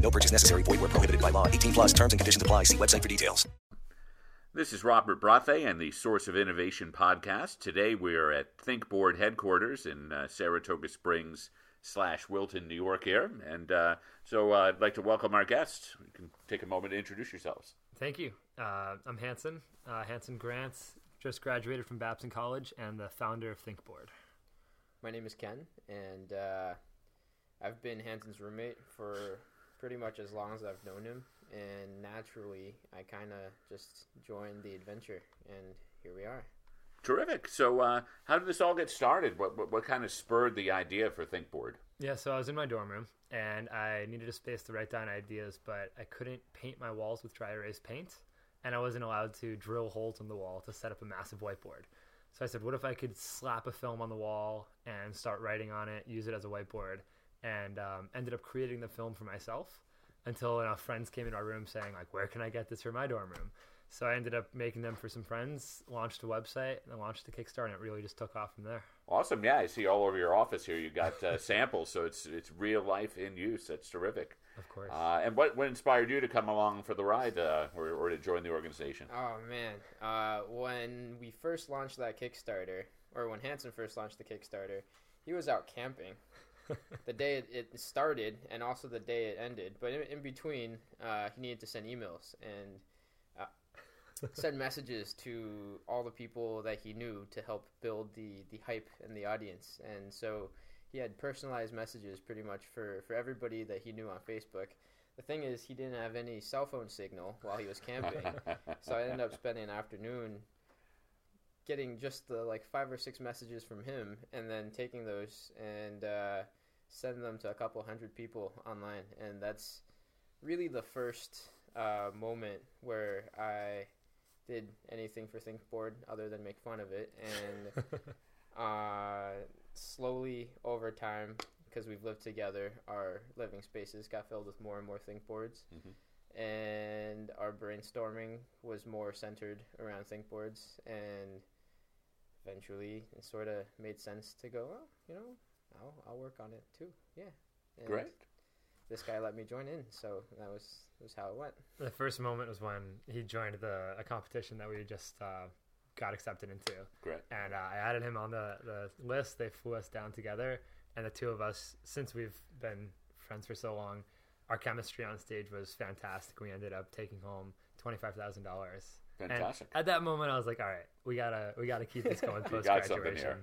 No purchase necessary. Void where prohibited by law. 18 plus terms and conditions apply. See website for details. This is Robert Brathe and the Source of Innovation podcast. Today we are at ThinkBoard headquarters in uh, Saratoga Springs slash Wilton, New York here. And uh, so uh, I'd like to welcome our guests. You can take a moment to introduce yourselves. Thank you. Uh, I'm Hanson, uh, Hanson Grants, just graduated from Babson College and the founder of ThinkBoard. My name is Ken, and uh, I've been Hanson's roommate for pretty much as long as I've known him. And naturally, I kind of just joined the adventure, and here we are. Terrific. So, uh, how did this all get started? What, what, what kind of spurred the idea for ThinkBoard? Yeah, so I was in my dorm room and I needed a space to write down ideas, but I couldn't paint my walls with dry erase paint, and I wasn't allowed to drill holes in the wall to set up a massive whiteboard. So I said, what if I could slap a film on the wall and start writing on it, use it as a whiteboard, and um, ended up creating the film for myself until enough friends came into our room saying like, where can I get this for my dorm room? So I ended up making them for some friends, launched a website, and launched a Kickstarter, and it really just took off from there. Awesome. Yeah, I see all over your office here. You got uh, samples, so it's it's real life in use. That's terrific. Of course. Uh, and what what inspired you to come along for the ride, uh, or, or to join the organization? Oh man, uh, when we first launched that Kickstarter, or when Hanson first launched the Kickstarter, he was out camping. The day it, started, and also the day it ended. But in, in between, uh, he needed to send emails and send messages to all the people that he knew to help build the the hype and the audience. And so he had personalized messages pretty much for for everybody that he knew on Facebook. The thing is, he didn't have any cell phone signal while he was camping, so I ended up spending an afternoon getting just the like five or six messages from him, and then taking those and uh, sending them to a couple hundred people online, and that's really the first uh, moment where I did anything for ThinkBoard other than make fun of it, and uh, slowly over time, because we've lived together, our living spaces got filled with more and more ThinkBoards, mm-hmm. and our brainstorming was more centered around ThinkBoards, and eventually it sort of made sense to go, well, you know, I'll I'll work on it too. Yeah. And Great. This guy let me join in, so that was was how it went. The first moment was when he joined the a competition that we just uh, got accepted into. Great. And uh, I added him on the the list. They flew us down together, and the two of us, since we've been friends for so long, our chemistry on stage was fantastic. We ended up taking home twenty five thousand dollars. Fantastic. And at that moment, I was like, "All right, we gotta we gotta keep this going post graduation."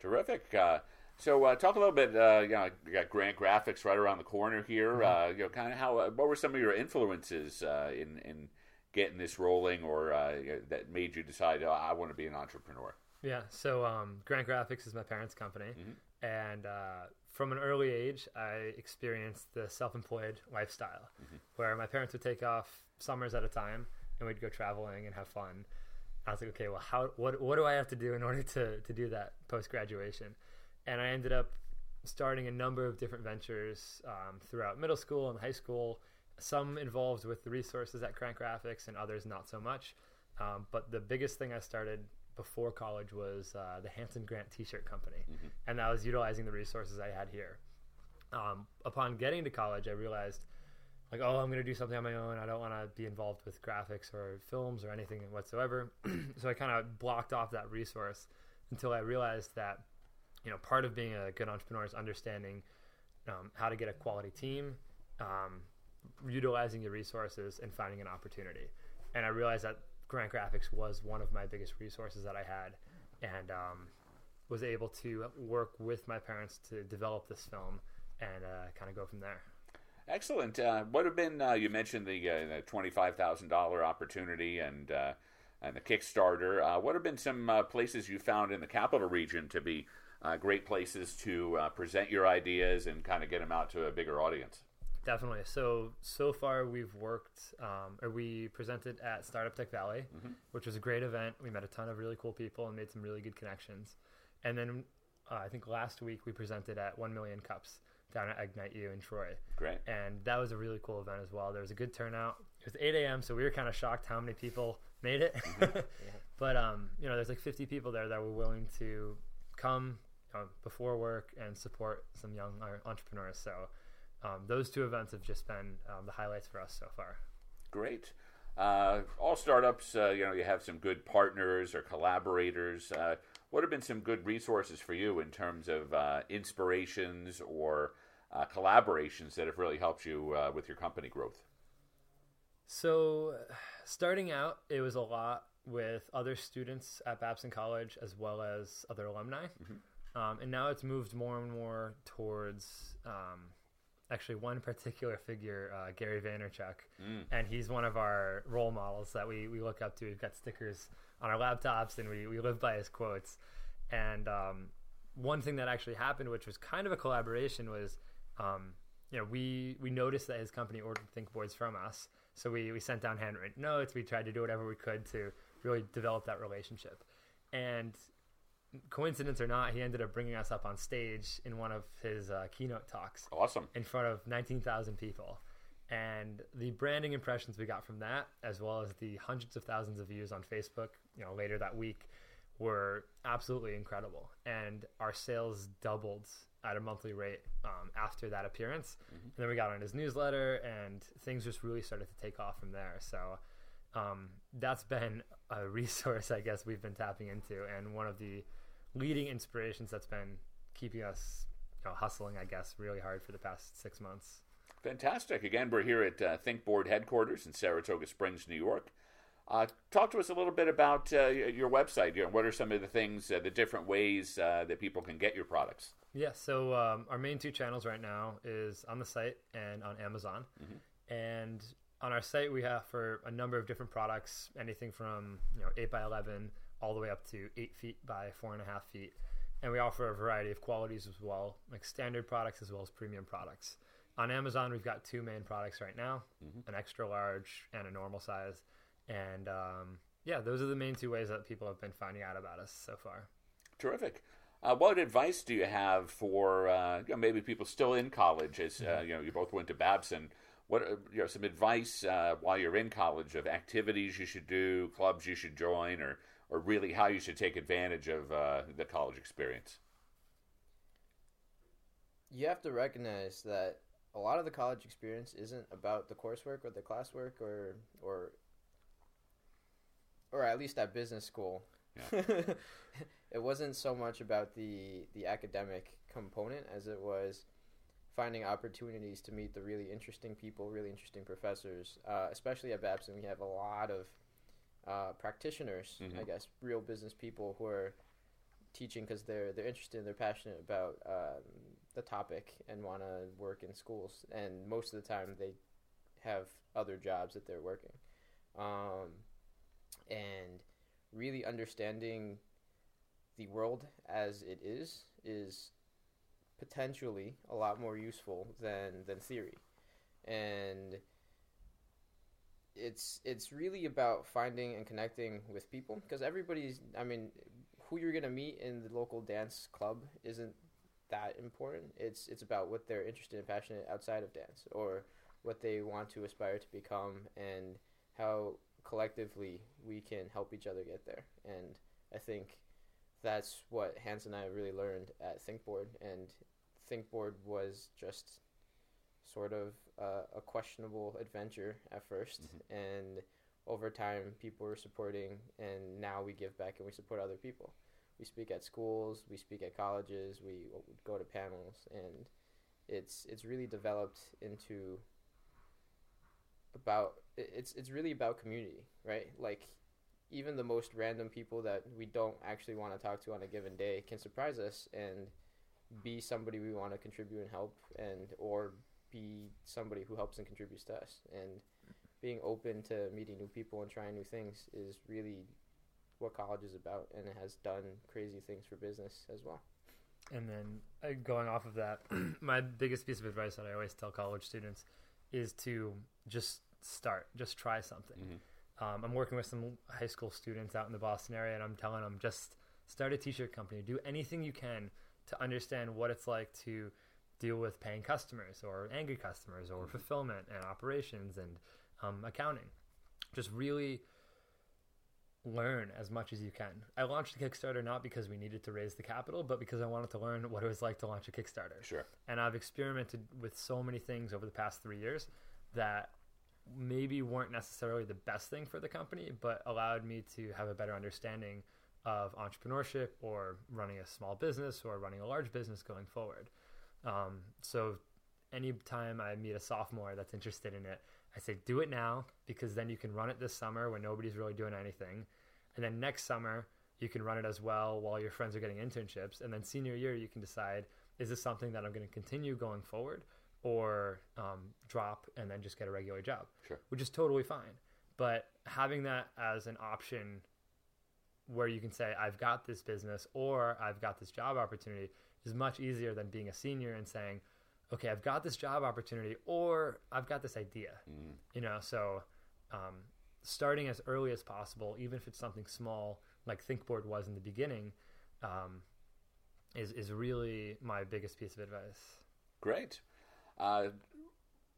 Terrific. Uh, so uh, talk a little bit. Uh, you know, you got Grant Graphics right around the corner here. Mm-hmm. Uh, you know, kind of how. Uh, what were some of your influences uh, in in getting this rolling, or uh, that made you decide oh, I want to be an entrepreneur? Yeah. So um, Grant Graphics is my parents' company, mm-hmm. and from an early age, I experienced the self-employed lifestyle, mm-hmm. where my parents would take off summers at a time, and we'd go traveling and have fun. I was like, okay, well, how what what do I have to do in order to to do that post graduation? And I ended up starting a number of different ventures um, throughout middle school and high school. Some involved with the resources at Grant Graphics, and others not so much. Um, but the biggest thing I started before college was uh, the Hanson Grant T-shirt company, mm-hmm. and that was utilizing the resources I had here. Um, upon getting to college, I realized, like, oh, I'm going to do something on my own. I don't want to be involved with graphics or films or anything whatsoever. so I kind of blocked off that resource until I realized that you know, part of being a good entrepreneur is understanding um, how to get a quality team, um, utilizing your resources, and finding an opportunity. And I realized that Grant Graphics was one of my biggest resources that I had, and um, was able to work with my parents to develop this film and uh, kind of go from there. Excellent. Uh, what have been? Uh, you mentioned the, uh, the twenty-five thousand dollar opportunity and uh, and the Kickstarter. Uh, what have been some places you found in the capital region to be uh, great places to uh, present your ideas and kind of get them out to a bigger audience. Definitely. So so far we've worked, um, or we presented at Startup Tech Valley, Mm-hmm. which was a great event. We met a ton of really cool people and made some really good connections. And then uh, I think last week we presented at One Million Cups down at Ignite U in Troy, Great. and that was a really cool event as well. There was a good turnout. It was 8 a.m., so we were kind of shocked how many people made it. But um, you know, there's like 50 people there that were willing to come know, before work and support some young uh, entrepreneurs. So um, those two events have just been um, the highlights for us so far. Great. Uh, all startups, uh, you know, you have some good partners or collaborators. Uh, what have been some good resources for you in terms of uh, inspirations or uh, collaborations that have really helped you uh, with your company growth? So, starting out, it was a lot with other students at Babson College as well as other alumni. Um, and now it's moved more and more towards um, actually one particular figure, uh, Gary Vaynerchuk. And he's one of our role models that we, we look up to. We've got stickers on our laptops and we, we live by his quotes. And um, one thing that actually happened, which was kind of a collaboration, was um, you know, we we noticed that his company ordered ThinkBoards from us, so we we sent down handwritten notes. We tried to do whatever we could to really develop that relationship. And coincidence or not, he ended up bringing us up on stage in one of his uh, keynote talks Awesome. in front of 19,000 people. And the branding impressions we got from that, as well as the hundreds of thousands of views on Facebook, you know, later that week, were absolutely incredible. And our sales doubled at a monthly rate um, after that appearance. And then we got on his newsletter, and things just really started to take off from there. So um, that's been a resource, I guess, we've been tapping into, and one of the leading inspirations that's been keeping us you know, hustling, I guess, really hard for the past six months. Fantastic. Again, we're here at uh, ThinkBoard headquarters in Saratoga Springs, New York. Uh, talk to us a little bit about uh, your website. You know, what are some of the things, uh, the different ways uh, that people can get your products? Yeah, so um, our main two channels right now is on the site and on Amazon. And on our site, we have for a number of different products, anything from you know eight by eleven all the way up to eight feet by four and a half feet. And we offer a variety of qualities as well, like standard products as well as premium products. On Amazon, we've got two main products right now: an extra large and a normal size. And um, yeah, those are the main two ways that people have been finding out about us so far. Terrific. Uh, what advice do you have for uh, you know, maybe people still in college? As uh, you know, you both went to Babson. What are, you know some advice uh, while you're in college of activities you should do, clubs you should join, or or really how you should take advantage of uh, the college experience? you have to recognize that a lot of the college experience isn't about the coursework or the classwork or or or at least at business school. it wasn't so much about the the academic component as it was finding opportunities to meet the really interesting people, really interesting professors. Uh, especially at Babson, we have a lot of uh, practitioners, I guess, real business people who are teaching because they're they're interested and they're passionate about um, the topic and want to work in schools. And most of the time, they have other jobs that they're working, um, and really understanding the world as it is is potentially a lot more useful than than theory, and it's it's really about finding and connecting with people because everybody's I mean who you're gonna meet in the local dance club isn't that important. It's it's about what they're interested and passionate outside of dance or what they want to aspire to become and how collectively we can help each other get there. And I think that's what Hans and I really learned at ThinkBoard and ThinkBoard was just sort of uh, a questionable adventure at 1st and over time people were supporting and now we give back and we support other people. We speak at schools we speak at colleges we go to panels and it's it's really developed into about it's it's really about community right? Like even the most random people that we don't actually want to talk to on a given day can surprise us and be somebody we want to contribute and help and or be somebody who helps and contributes to us. And being open to meeting new people and trying new things is really what college is about and it has done crazy things for business as well. And then uh, going off of that, my biggest piece of advice that I always tell college students is to just start, just try something. Um, I'm working with some high school students out in the Boston area, and I'm telling them just start a t-shirt company, do anything you can to understand what it's like to deal with paying customers or angry customers or fulfillment and operations and um, accounting. Just really learn as much as you can. I launched the Kickstarter not because we needed to raise the capital, but because I wanted to learn what it was like to launch a Kickstarter. Sure. And I've experimented with so many things over the past three years that maybe weren't necessarily the best thing for the company, but allowed me to have a better understanding of entrepreneurship or running a small business or running a large business going forward. Um, so anytime I meet a sophomore that's interested in it, I say, do it now because then you can run it this summer when nobody's really doing anything. And then next summer, you can run it as well while your friends are getting internships. And then senior year, you can decide, is this something that I'm going to continue going forward or um, drop and then just get a regular job? Sure. Which is totally fine. But having that as an option where you can say, I've got this business or I've got this job opportunity is much easier than being a senior and saying, okay, I've got this job opportunity or I've got this idea. You know, so um, starting as early as possible, even if it's something small like ThinkBoard was in the beginning, um, is, is really my biggest piece of advice. Great. Uh,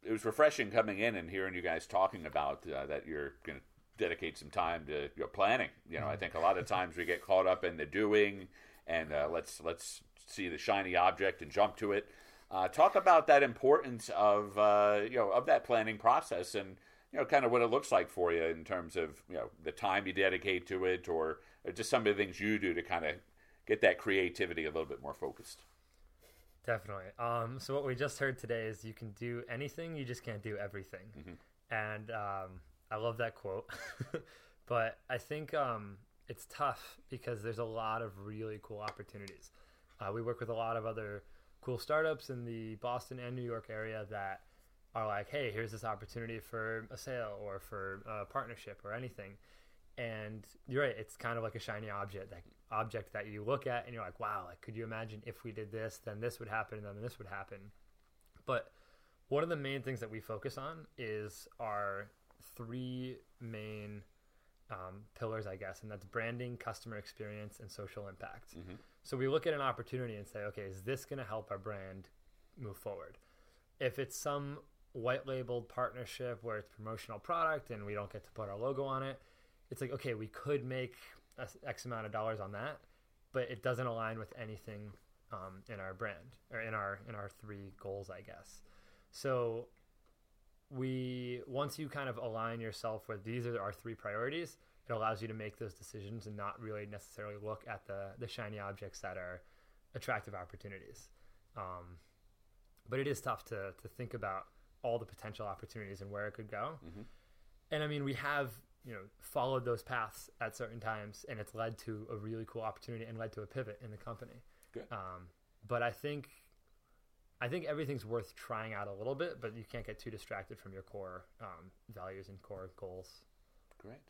it was refreshing coming in and hearing you guys talking about uh, that you're going to dedicate some time to your planning. You know, I think a lot of times we get caught up in the doing and uh, let's let's see the shiny object and jump to it. Uh, talk about that importance of uh, you know of that planning process and you know kind of what it looks like for you in terms of you know the time you dedicate to it or, or just some of the things you do to kind of get that creativity a little bit more focused. Definitely. Um, so what we just heard today is you can do anything, you just can't do everything. And um, I love that quote. but I think um, it's tough because there's a lot of really cool opportunities. Uh, we work with a lot of other cool startups in the Boston and New York area that are like, hey, here's this opportunity for a sale or for a partnership or anything. And you're right, it's kind of like a shiny object that object that you look at and you're like, wow, like could you imagine if we did this, then this would happen, and then this would happen. But one of the main things that we focus on is our three main um, pillars, I guess, and that's branding, customer experience, and social impact. So we look at an opportunity and say, okay, is this going to help our brand move forward? If it's some white labeled partnership where it's promotional product and we don't get to put our logo on it, it's like, okay, we could make X amount of dollars on that, but it doesn't align with anything um, in our brand or in our in our three goals, I guess. So we once you kind of align yourself with these are our three priorities, it allows you to make those decisions and not really necessarily look at the the shiny objects that are attractive opportunities. Um, but it is tough to to think about all the potential opportunities and where it could go. And I mean, we have you know followed those paths at certain times, and it's led to a really cool opportunity and led to a pivot in the company. Good. Um, but I think I think everything's worth trying out a little bit, but you can't get too distracted from your core um, values and core goals. Great.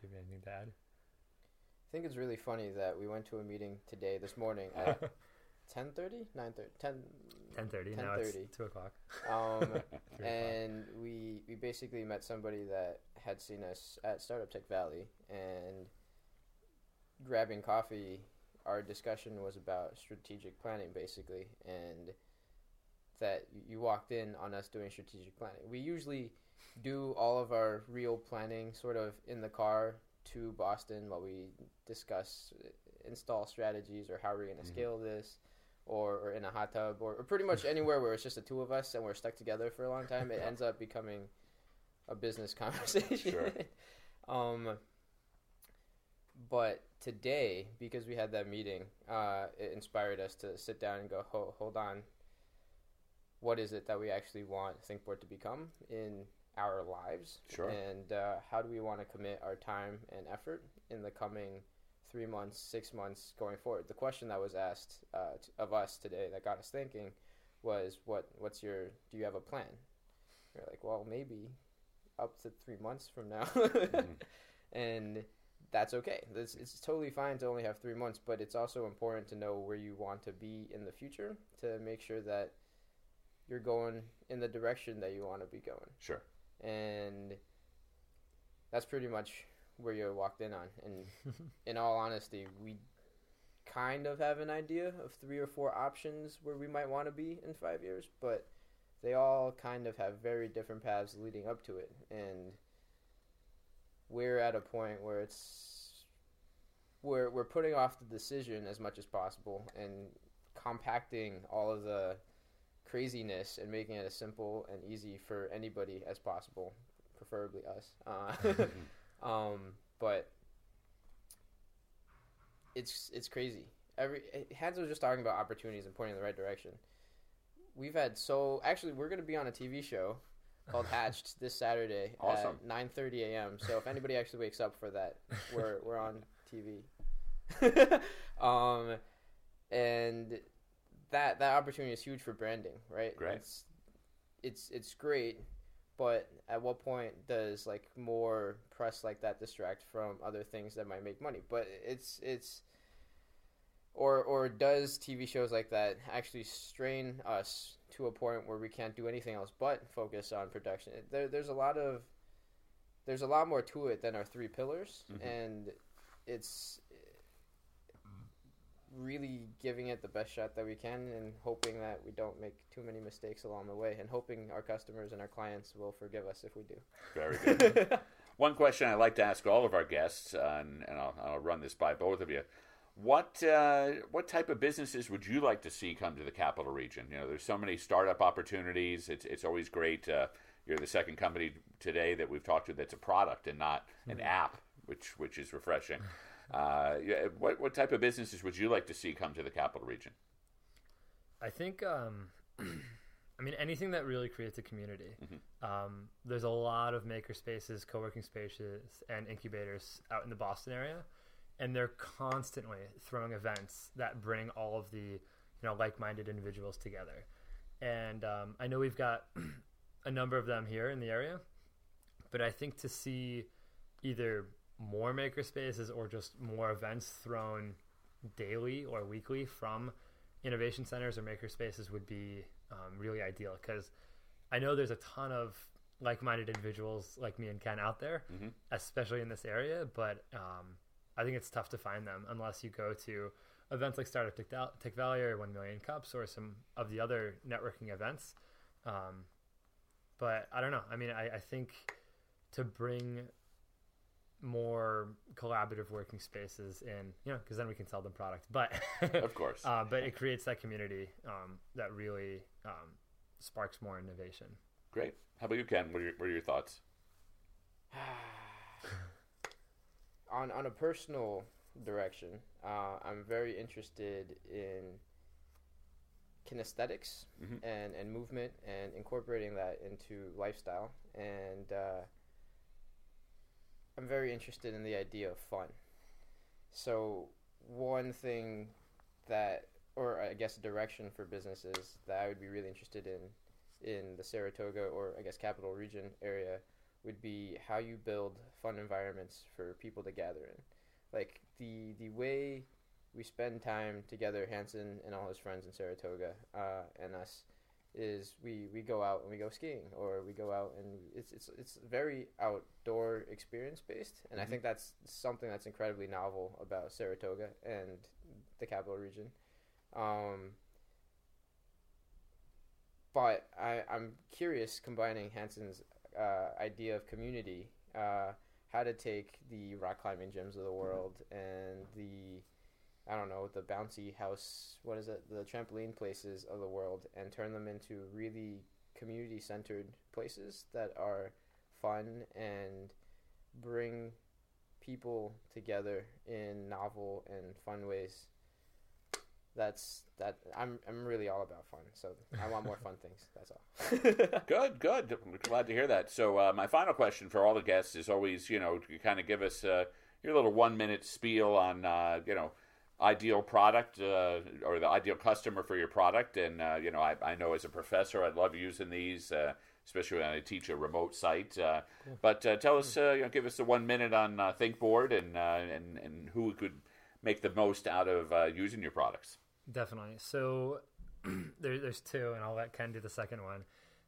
Do you have anything to add? I think it's really funny that we went to a meeting today, this morning at 10.30? 9.30? 10, Ten thirty. Now it's 10:30. two o'clock. um, and we we basically met somebody that had seen us at Startup Tech Valley and grabbing coffee. Our discussion was about strategic planning, basically, and that you walked in on us doing strategic planning. We usually do all of our real planning sort of in the car to Boston while we discuss install strategies or how we're going to scale this or, or in a hot tub or, or pretty much anywhere where it's just the two of us and we're stuck together for a long time it ends up becoming a business conversation Sure. um but today because we had that meeting uh, it inspired us to sit down and go Ho- hold on what is it that we actually want thinkboard to become in our lives Sure. and uh, how do we want to commit our time and effort in the coming three months six months going forward the question that was asked uh, t- of us today that got us thinking was what what's your do you have a plan we're like well maybe up to three months from now and that's okay. It's, it's totally fine to only have three months, but it's also important to know where you want to be in the future to make sure that you're going in the direction that you want to be going. Sure. And that's pretty much where you're walked in on. And in all honesty, we kind of have an idea of three or four options where we might want to be in five years, but they all kind of have very different paths leading up to it. And we're at a point where it's we're we're putting off the decision as much as possible and compacting all of the craziness and making it as simple and easy for anybody as possible, preferably us. Uh, um, but it's it's crazy. Every Hans was just talking about opportunities and pointing in the right direction. We've had so actually we're going to be on a TV show called Hatched this Saturday Awesome. at 9:30 a.m. So if anybody actually wakes up for that, we're we're on TV. um, and that that opportunity is huge for branding, right? Great. It's it's it's great, but at what point does like more press like that distract from other things that might make money? But it's it's or or does TV shows like that actually strain us to a point where we can't do anything else but focus on production? There, there's a lot of there's a lot more to it than our three pillars, Mhm. and it's really giving it the best shot that we can and hoping that we don't make too many mistakes along the way and hoping our customers and our clients will forgive us if we do. Very good. One question I like to ask all of our guests, uh, and, and I'll, I'll run this by both of you. What uh, what type of businesses would you like to see come to the capital region? You know, there's so many startup opportunities. It's it's always great. Uh, you're the second company today that we've talked to that's a product and not an app, which which is refreshing. Uh, what what type of businesses would you like to see come to the capital region? I think, um, I mean, anything that really creates a community. Um, there's a lot of maker spaces, co working spaces, and incubators out in the Boston area, and they're constantly throwing events that bring all of the you know like minded individuals together. And um, I know we've got a number of them here in the area, but I think to see either more maker spaces or just more events thrown daily or weekly from innovation centers or maker spaces would be um, really ideal because I know there's a ton of like-minded individuals like me and Ken out there, Mhm. especially in this area. But um, I think it's tough to find them unless you go to events like Startup Tech, Val- Tech Valley or One Million Cups or some of the other networking events. Um, but I don't know. I mean, I, I think to bring more collaborative working spaces in, you know, because then we can sell them product. But Of course. uh, but it creates that community um, that really um, sparks more innovation. Great. How about you, Ken? What are your, what are your thoughts? on on a personal direction, uh, I'm very interested in kinesthetics Mhm. and and movement and incorporating that into lifestyle and uh, I'm very interested in the idea of fun. So one thing that or I guess direction for businesses that I would be really interested in in the Saratoga or I guess capital region area would be how you build fun environments for people to gather in. Like the the way we spend time together, Hanson and all his friends in Saratoga, uh, and us, is we, we go out and we go skiing or we go out and it's it's it's very outdoor experience based, and I think that's something that's incredibly novel about Saratoga and the capital region. Um, but I, I'm curious combining Hanson's uh, idea of community, uh, how to take the rock climbing gyms of the world and the, I don't know, the bouncy house, what is it, the trampoline places of the world, and turn them into really community centered places that are fun and bring people together in novel and fun ways. That's that. I'm I'm really all about fun, so I want more fun things. That's all. Good, good. I'm glad to hear that. So, uh, my final question for all the guests is always, you know, to kind of give us uh, your little one minute spiel on, uh, you know, ideal product uh, or the ideal customer for your product. And, uh, you know, I, I know as a professor, I love using these. Uh, especially when I teach a remote site. Uh, But uh, tell us, uh, you know, give us a one minute on uh, ThinkBoard and, uh, and and who could make the most out of uh, using your products. Definitely. So there, there's two, and I'll let Ken do the second one.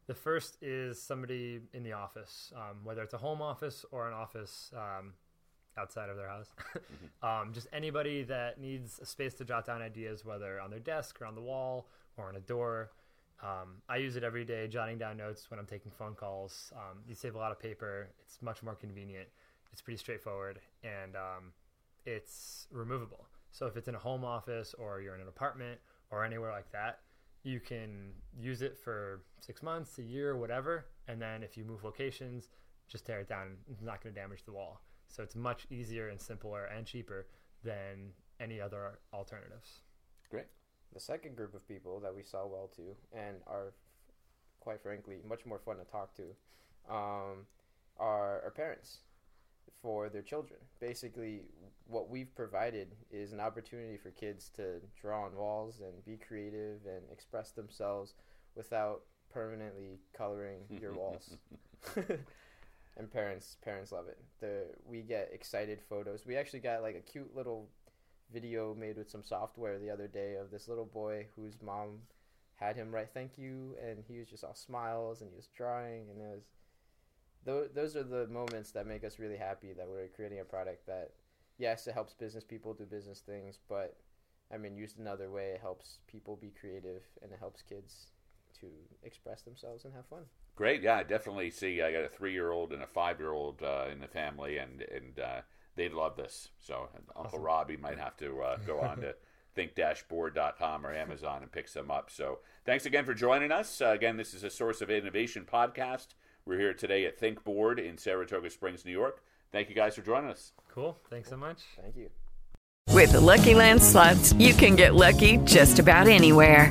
The first is somebody in the office, um, whether it's a home office or an office um, outside of their house. um, just anybody that needs a space to jot down ideas, whether on their desk or on the wall or on a door. Um, I use it every day, jotting down notes when I'm taking phone calls. Um, you save a lot of paper. It's much more convenient. It's pretty straightforward, and um, it's removable. So if it's in a home office or you're in an apartment or anywhere like that, you can use it for six months, a year, whatever. And then if you move locations, just tear it down. It's not going to damage the wall. So it's much easier and simpler and cheaper than any other alternatives. Great. The second group of people that we saw well to and are, quite frankly, much more fun to talk to, um, are our parents for their children. Basically, what we've provided is an opportunity for kids to draw on walls and be creative and express themselves without permanently coloring your walls. and parents parents love it. The we get excited photos. We actually got like a cute little video made with some software the other day of this little boy whose mom had him write thank you and he was just all smiles and he was drawing and it was those, those are the moments that make us really happy that we're creating a product that yes it helps business people do business things but i mean used another way it helps people be creative and it helps kids to express themselves and have fun Great, yeah, I definitely see. I got a three-year-old and a five-year-old uh, in the family, and and uh, they'd love this. So Uncle Robbie might have to uh, go on to think-board.com or Amazon and pick some up. So thanks again for joining us. Uh, again, this is a Source of Innovation podcast. We're here today at Think Board in Saratoga Springs, New York. Thank you guys for joining us. Cool. Thanks so much. thank you With the Lucky Land slots, you can get lucky just about anywhere.